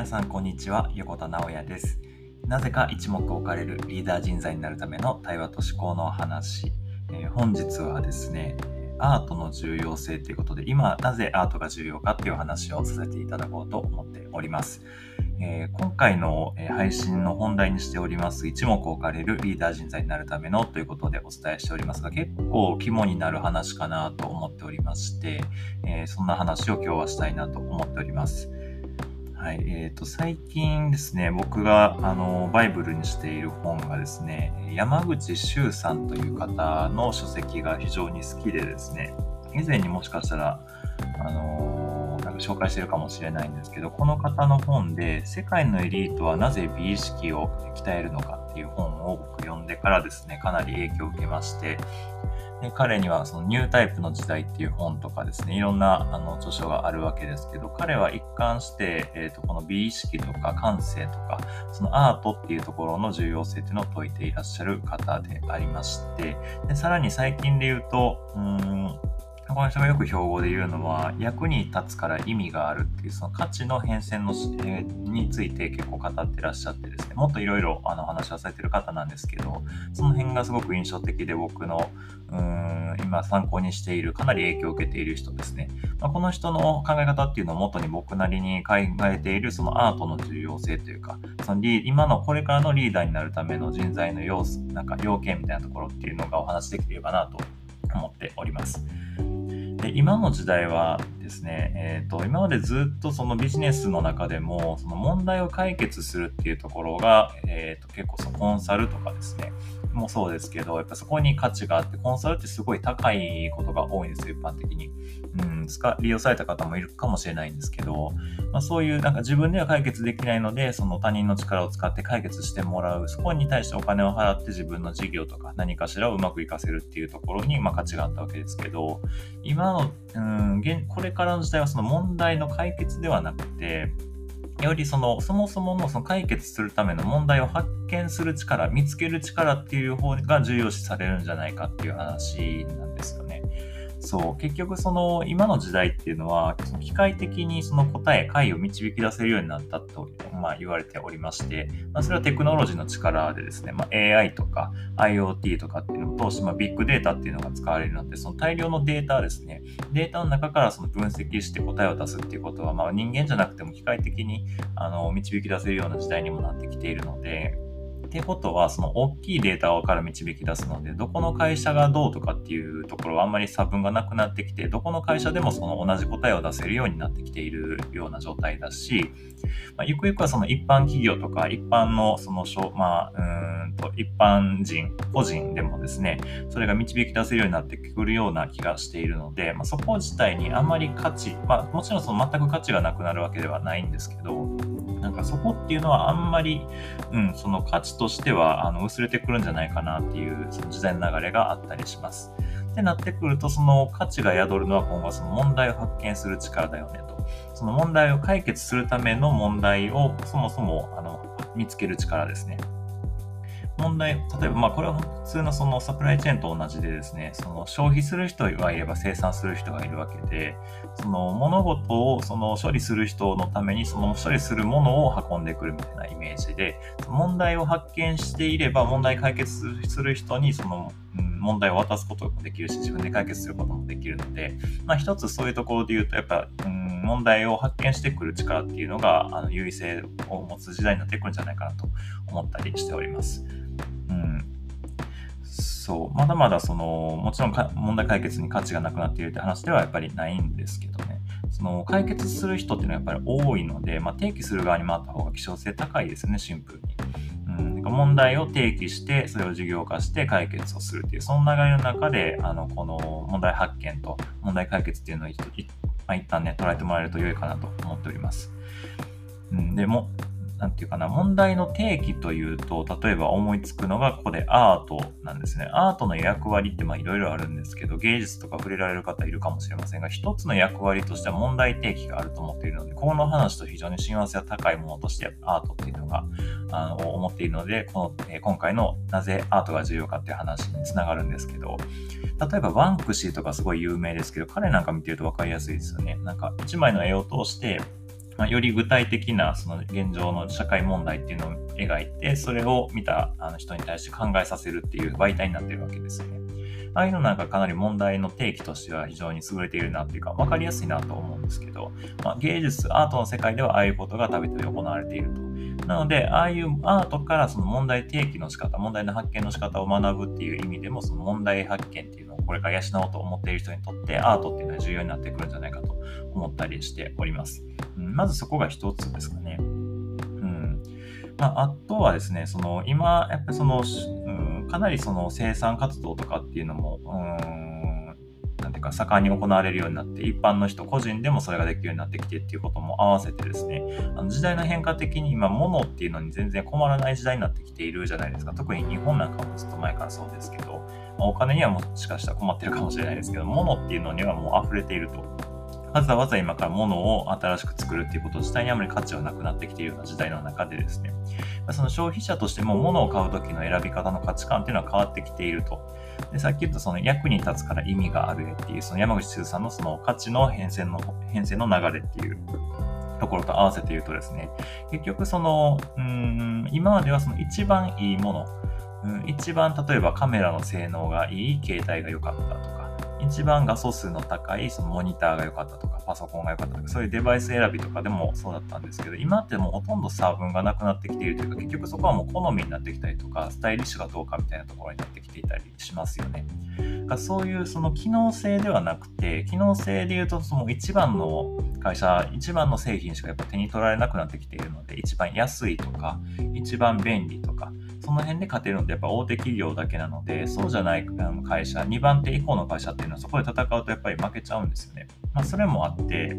皆さんこんにちは横田直也です。なぜか一目置かれるリーダー人材になるための対話と思考の話、えー、本日はですねアートの重要性ということで今なぜアートが重要かっていう話をさせていただこうと思っております。えー、今回の、配信の本題にしております一目置かれるリーダー人材になるためのということでお伝えしておりますが結構肝になる話かなと思っておりまして、えー、そんな話を今日はしたいなと思っております。はい、えっ、ー、と、最近ですね、僕が、あの、バイブルにしている本がですね、山口周さんという方の書籍が非常に好きでですね、以前にもしかしたら、あのなんか紹介してるかもしれないんですけど、この方の本で、世界のエリートはなぜ美意識を鍛えるのかっていう本を僕読んでからですね、かなり影響を受けまして、で彼にはそのニュータイプの時代っていう本とかですね、いろんなあの著書があるわけですけど、彼は一貫して、えっ、ー、と、この美意識とか感性とか、そのアートっていうところの重要性っていうのを説いていらっしゃる方でありまして、でさらに最近で言うと、うん、この人がよく標語で言うのは、役に立つから意味があるっていう、その価値の変遷の、えー、について結構語ってらっしゃってですね、もっといろいろあの話はされてる方なんですけど、その辺がすごく印象的で僕の、うーん、今参考にしている、かなり影響を受けている人ですね。まあ、この人の考え方っていうのを元に僕なりに考えているそのアートの重要性というか、そのリ今のこれからのリーダーになるための人材の要素、なんか要件みたいなところっていうのがお話できればなと思っております。で今の時代はですね、えーと、今までずっとそのビジネスの中でもその問題を解決するっていうところが、えーと、結構そのコンサルとかですねもそうですけどやっぱそこに価値があってコンサルってすごい高いことが多いんですよ一般的に、うん、使利用された方もいるかもしれないんですけど、まあ、そういうなんか自分では解決できないのでその他人の力を使って解決してもらうそこに対してお金を払って自分の事業とか何かしらをうまくいかせるっていうところに、ま、価値があったわけですけど今の、うん、現これからの時代はその問題の解決ではなくてよりその、そもそものその解決するための問題を発見する力、見つける力っていう方が重要視されるんじゃないかっていう話なんです。そう、結局その今の時代っていうのは、その機械的にその答え、解を導き出せるようになったと、まあ、言われておりまして、まあ、それはテクノロジーの力でですね、まあ、AI とか IoT とかっていうのを通して、まあ、ビッグデータっていうのが使われるので、その大量のデータですね、データの中からその分析して答えを出すっていうことは、まあ、人間じゃなくても機械的にあの導き出せるような時代にもなってきているので、ってことは、その大きいデータから導き出すので、どこの会社がどうとかっていうところはあんまり差分がなくなってきて、どこの会社でもその同じ答えを出せるようになってきているような状態だし、まあ、ゆくゆくはその一般企業とか一般のその、まあ、うんと一般人、個人でもですね、それが導き出せるようになってくるような気がしているので、まあ、そこ自体にあんまり価値、まあ、もちろんその全く価値がなくなるわけではないんですけど、なんかそこっていうのはあんまり、うん、その価値としてはあの薄れてくるんじゃないかなっていうその時代の流れがあったりします。ってなってくると、その価値が宿るのは今後その問題を発見する力だよねと。その問題を解決するための問題をそもそもあの見つける力ですね。問題、例えば、まあ、これは普通のそのサプライチェーンと同じでですね、その消費する人がいれば生産する人がいるわけで、その物事をその処理する人のためにその処理するものを運んでくるみたいなイメージで、問題を発見していれば問題解決する人にその、問題を渡すこともできるし、自分で解決することもできるので、まあ、一つそういうところで言うと、やっぱ、うん、問題を発見してくる力っていうのが、あの優位性を持つ時代になってくるんじゃないかなと思ったりしております。うん。そう、まだまだその、もちろん問題解決に価値がなくなっているって話ではやっぱりないんですけどね。その解決する人っていうのはやっぱり多いので、まあ、提起する側に回った方が希少性高いですね、シンプルに。うん、問題を提起して、それを事業化して解決をするっていう、その流れの中で、あの、この問題発見と問題解決っていうのを一,、まあ、一旦ね、捉えてもらえると良いかなと思っております。うん、でも、なんていうかな、問題の定義というと、例えば思いつくのがここでアートなんですね。アートの役割ってまあいろいろあるんですけど、芸術とか触れられる方いるかもしれませんが、一つの役割としては問題提起があると思っているので、この話と非常に親和性が高いものとしてアートっていうのが、あの、思っているので、この、えー、今回のなぜアートが重要かっていう話につながるんですけど、例えばバンクシーとかすごい有名ですけど、彼なんか見てると分かりやすいですよね。なんか一枚の絵を通して、まあ、より具体的なその現状の社会問題っていうのを描いて、それを見たあの人に対して考えさせるっていう媒体になってるわけですよね。ああいうのなんかかなり問題の定義としては非常に優れているなっていうか、分かりやすいなと思うんですけど、まあ、芸術、アートの世界ではああいうことがたびたび行われていると。なので、ああいうアートからその問題提起の仕方、問題の発見の仕方を学ぶっていう意味でも、その問題発見っていうのをこれから養おうと思っている人にとって、アートっていうのは重要になってくるんじゃないか思ったりしております。うん、まずそこが一つですかね。うん。まあ、あとはですね、その今、やっぱりその、うん、かなりその生産活動とかっていうのも、うんなんていうか、盛んに行われるようになって、一般の人、個人でもそれができるようになってきてっていうことも合わせてですね、あの時代の変化的に今、物っていうのに全然困らない時代になってきているじゃないですか。特に日本なんかもずっと前からそうですけど、お金にはもしかしたら困ってるかもしれないですけど、物っていうのにはもう溢れていると。わざわざ今から物を新しく作るっていうこと自体にあまり価値はなくなってきているような時代の中でですね、その消費者としても物を買う時の選び方の価値観っていうのは変わってきていると。でさっき言ったその役に立つから意味があるっていう、その山口周さんのその価値の変遷の、変遷の流れっていうところと合わせて言うとですね、結局その、うん、今まではその一番いいもの、うん、一番例えばカメラの性能がいい携帯が良かったとか、一番画素数の高いそのモニターが良かったとか、パソコンが良かったとか、そういうデバイス選びとかでもそうだったんですけど、今ってもうほとんど差分がなくなってきているというか、結局そこはもう好みになってきたりとか、スタイリッシュがどうかみたいなところになってきていたりしますよね。かそういうその機能性ではなくて、機能性で言うとその一番の会社、一番の製品しかやっぱ手に取られなくなってきているので、一番安いとか、一番便利と、その辺で勝てるのってやっぱ大手企業だけなので、そうじゃない会社、2番手以降の会社っていうのはそこで戦うとやっぱり負けちゃうんですよね。まあそれもあって、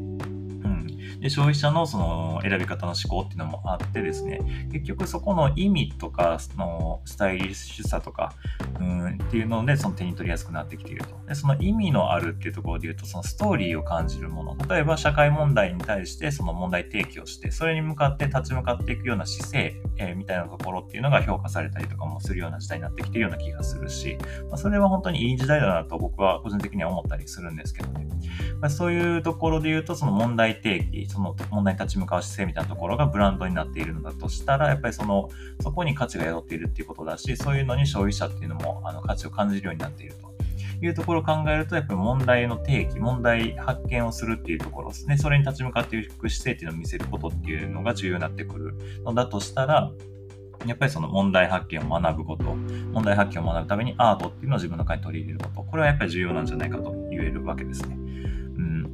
で消費者のその選び方の思考っていうのもあってですね、結局そこの意味とか、そのスタイリッシュさとか、うんっていうので、その手に取りやすくなってきていると。で、その意味のあるっていうところで言うと、そのストーリーを感じるもの。例えば社会問題に対してその問題提起をして、それに向かって立ち向かっていくような姿勢、えー、みたいなところっていうのが評価されたりとかもするような時代になってきているような気がするし、まあ、それは本当にいい時代だなと僕は個人的には思ったりするんですけどね。まあ、そういうところで言うと、その問題提起、その問題に立ち向かう姿勢みたいなところがブランドになっているのだとしたら、やっぱりその、そこに価値が宿っているっていうことだし、そういうのに消費者っていうのもあの価値を感じるようになっていると。いうところを考えると、やっぱり問題の提起、問題発見をするっていうところですね。それに立ち向かっていく姿勢っていうのを見せることっていうのが重要になってくるのだとしたら、やっぱりその問題発見を学ぶこと、問題発見を学ぶためにアートっていうのを自分の中に取り入れること、これはやっぱり重要なんじゃないかと言えるわけですね。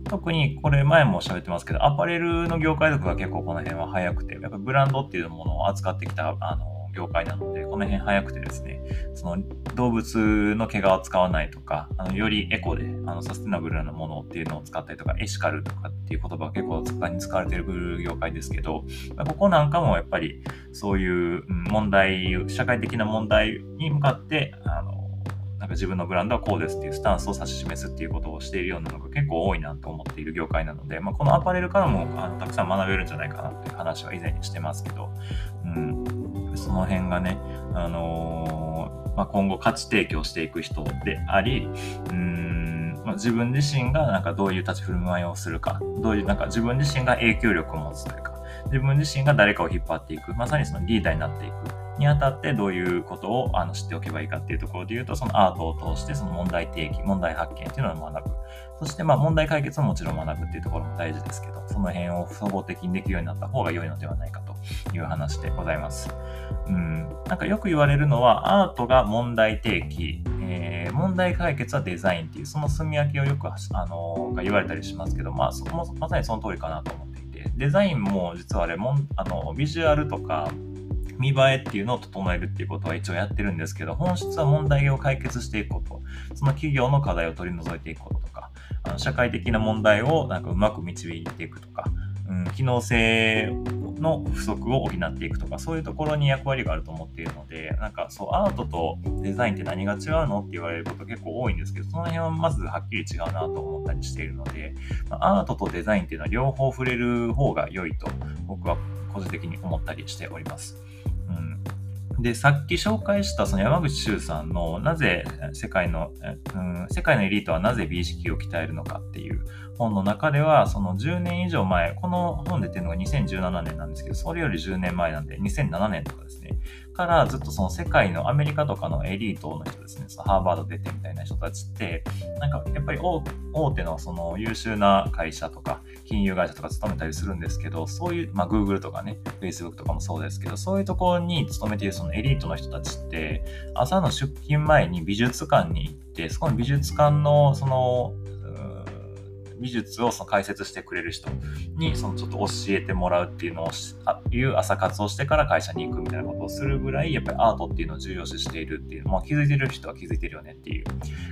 特にこれ前も喋ってますけど、アパレルの業界とかが結構この辺は早くて、やっぱブランドっていうものを扱ってきた、あの、業界なので、この辺早くてですね、その動物の毛皮を使わないとか、あのよりエコであのサステナブルなものっていうのを使ったりとか、エシカルとかっていう言葉が結構盛んに使われている業界ですけど、ここなんかもやっぱりそういう問題、社会的な問題に向かって、あのなんか自分のブランドはこうですっていうスタンスを指し示すっていうことをしているようなのが結構多いなと思っている業界なので、まあ、このアパレルからもあのたくさん学べるんじゃないかなっていう話は以前にしてますけど、うん、その辺がね、あのー、まあ、今後価値提供していく人であり、うんまあ、自分自身がなんかどういう立ち振る舞いをするか、どういうなんか自分自身が影響力を持つというか、自分自身が誰かを引っ張っていく、まさにそのリーダーになっていくにあたってどういうことをあの知っておけばいいかっていうところで言うと、そのアートを通してその問題提起、問題発見っていうのを学ぶ。そしてまあ問題解決ももちろん学ぶっていうところも大事ですけど、その辺を総合的にできるようになった方が良いのではないかという話でございます。うん。なんかよく言われるのは、アートが問題提起、えー、問題解決はデザインっていう、その住み分けをよく、あのー、言われたりしますけど、まあ、そこもまさにその通りかなと思っていて、デザインも実はあれ、もんあのビジュアルとか、見栄えっていうのを整えるっていうことは一応やってるんですけど、本質は問題を解決していくこと、その企業の課題を取り除いていくこととか、あの社会的な問題をなんかうまく導いていくとか、うん、機能性の不足を補っていくとか、そういうところに役割があると思っているので、なんかそう、アートとデザインって何が違うのって言われること結構多いんですけど、その辺はまずはっきり違うなと思ったりしているので、アートとデザインっていうのは両方触れる方が良いと僕は個人的に思ったりしております。で、さっき紹介したその山口周さんのなぜ世界の、うん、世界のエリートはなぜ美意識を鍛えるのかっていう本の中では、その10年以上前、この本でっていうのが2017年なんですけど、それより10年前なんで、2007年とかですね、からずっとその世界のアメリカとかのエリートの人ですね、そのハーバード出てみたいな人たちって、なんかやっぱり大手のその優秀な会社とか、金融会社とか勤めたりするんですけど、そういう、まあ Google とかね、Facebook とかもそうですけど、そういうところに勤めているそのエリートの人たちって、朝の出勤前に美術館に行って、そこの美術館のその美術をその解説してくれる人にそのちょっと教えてもらうっていうのをあいう朝活をしてから会社に行くみたいなことをするぐらいやっぱりアートっていうのを重要視しているっていう、まあ、気づいてる人は気づいてるよねっていう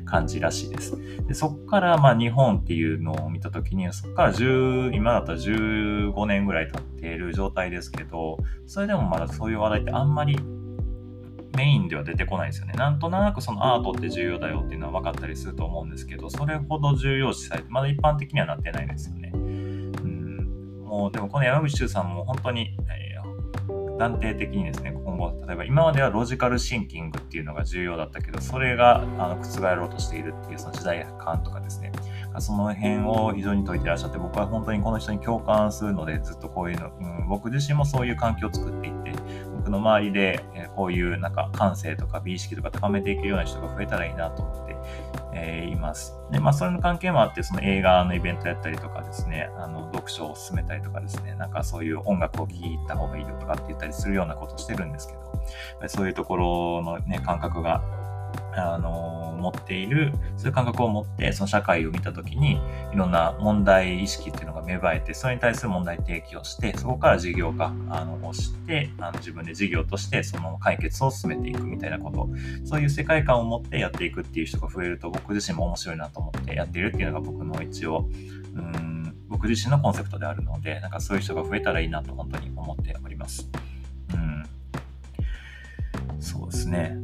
感じらしいです。でそこからまあ日本っていうのを見た時にそこから10今だったら15年ぐらい経っている状態ですけどそれでもまだそういう話題ってあんまりメインでは出てこないですよね。なんとなくそのアートって重要だよっていうのは分かったりすると思うんですけど、それほど重要視されて、まだ一般的にはなってないですよね。うん、もうでもこの山口周さんも本当に、えー、断定的にですね、今後、例えば今まではロジカルシンキングっていうのが重要だったけど、それがあの覆ろうとしているっていうその時代感とかですね、その辺を非常に説いてらっしゃって、僕は本当にこの人に共感するので、ずっとこういうの、うん、僕自身もそういう環境を作っていて、僕の周りで、えこういうなんか感性とか美意識とか高めていけるような人が増えたらいいなと思って、えー、います。で、まあ、それの関係もあって、その映画のイベントやったりとかですね、あの、読書を進めたりとかですね、なんかそういう音楽を聴いた方がいいよとかって言ったりするようなことをしてるんですけど、そういうところのね、感覚があの、持っている、そういう感覚を持って、その社会を見たときに、いろんな問題意識っていうのが芽生えて、それに対する問題提起をして、そこから事業化あのをして、あの自分で事業としてその解決を進めていくみたいなこと、そういう世界観を持ってやっていくっていう人が増えると、僕自身も面白いなと思ってやっているっていうのが僕の一応、うん、僕自身のコンセプトであるので、なんかそういう人が増えたらいいなと本当に思っております。うん。そうですね。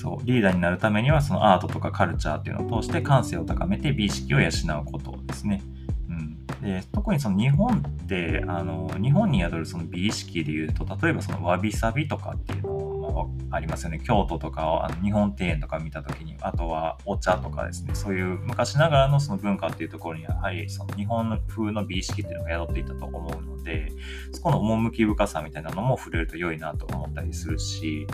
そう、リーダーになるためには、そのアートとかカルチャーっていうのを通して感性を高めて美意識を養うことですね。うん、で特にその日本ってあの日本に宿るその美意識でいうと例えばそのわびさびとかっていうのありますよね。京都とか、あの日本庭園とか見たときに、あとはお茶とかですね、そういう昔ながらのその文化っていうところに、やはりその日本風の美意識っていうのが宿っていたと思うので、そこの趣深さみたいなのも触れると良いなと思ったりするし、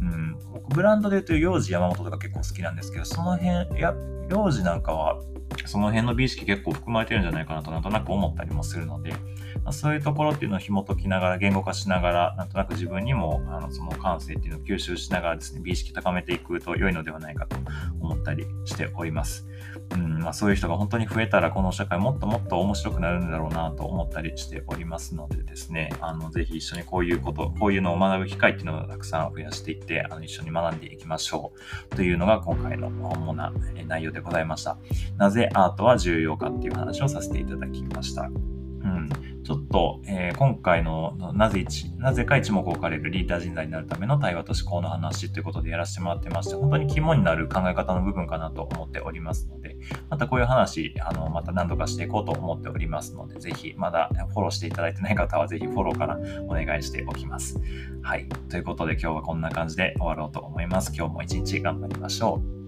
うん、僕ブランドで言うと、幼児山本とか結構好きなんですけど、その辺、いや、幼児なんかは、その辺の美意識結構含まれてるんじゃないかなとなんとなく思ったりもするので、まあ、そういうところっていうのを紐解きながら、言語化しながら、なんとなく自分にもあのその感性っていうのを吸収しながらですね、美意識高めていくと良いのではないかと思ったりしております。うんまあ、そういう人が本当に増えたら、この社会もっともっと面白くなるんだろうなと思ったりしておりますますのでですね、あのぜひ一緒にこういうこと、こういうのを学ぶ機会っていうのをたくさん増やしていって、あの一緒に学んでいきましょうというのが今回の主な内容でございました。なぜアートは重要かっていう話をさせていただきました。ちょっと、えー、今回のなぜ一、なぜか一目置かれるリーダー人材になるための対話と思考の話ということでやらせてもらってまして、本当に肝になる考え方の部分かなと思っておりますので、またこういう話、あの、また何度かしていこうと思っておりますので、ぜひ、まだフォローしていただいてない方は、ぜひフォローからお願いしておきます。はい。ということで今日はこんな感じで終わろうと思います。今日も一日頑張りましょう。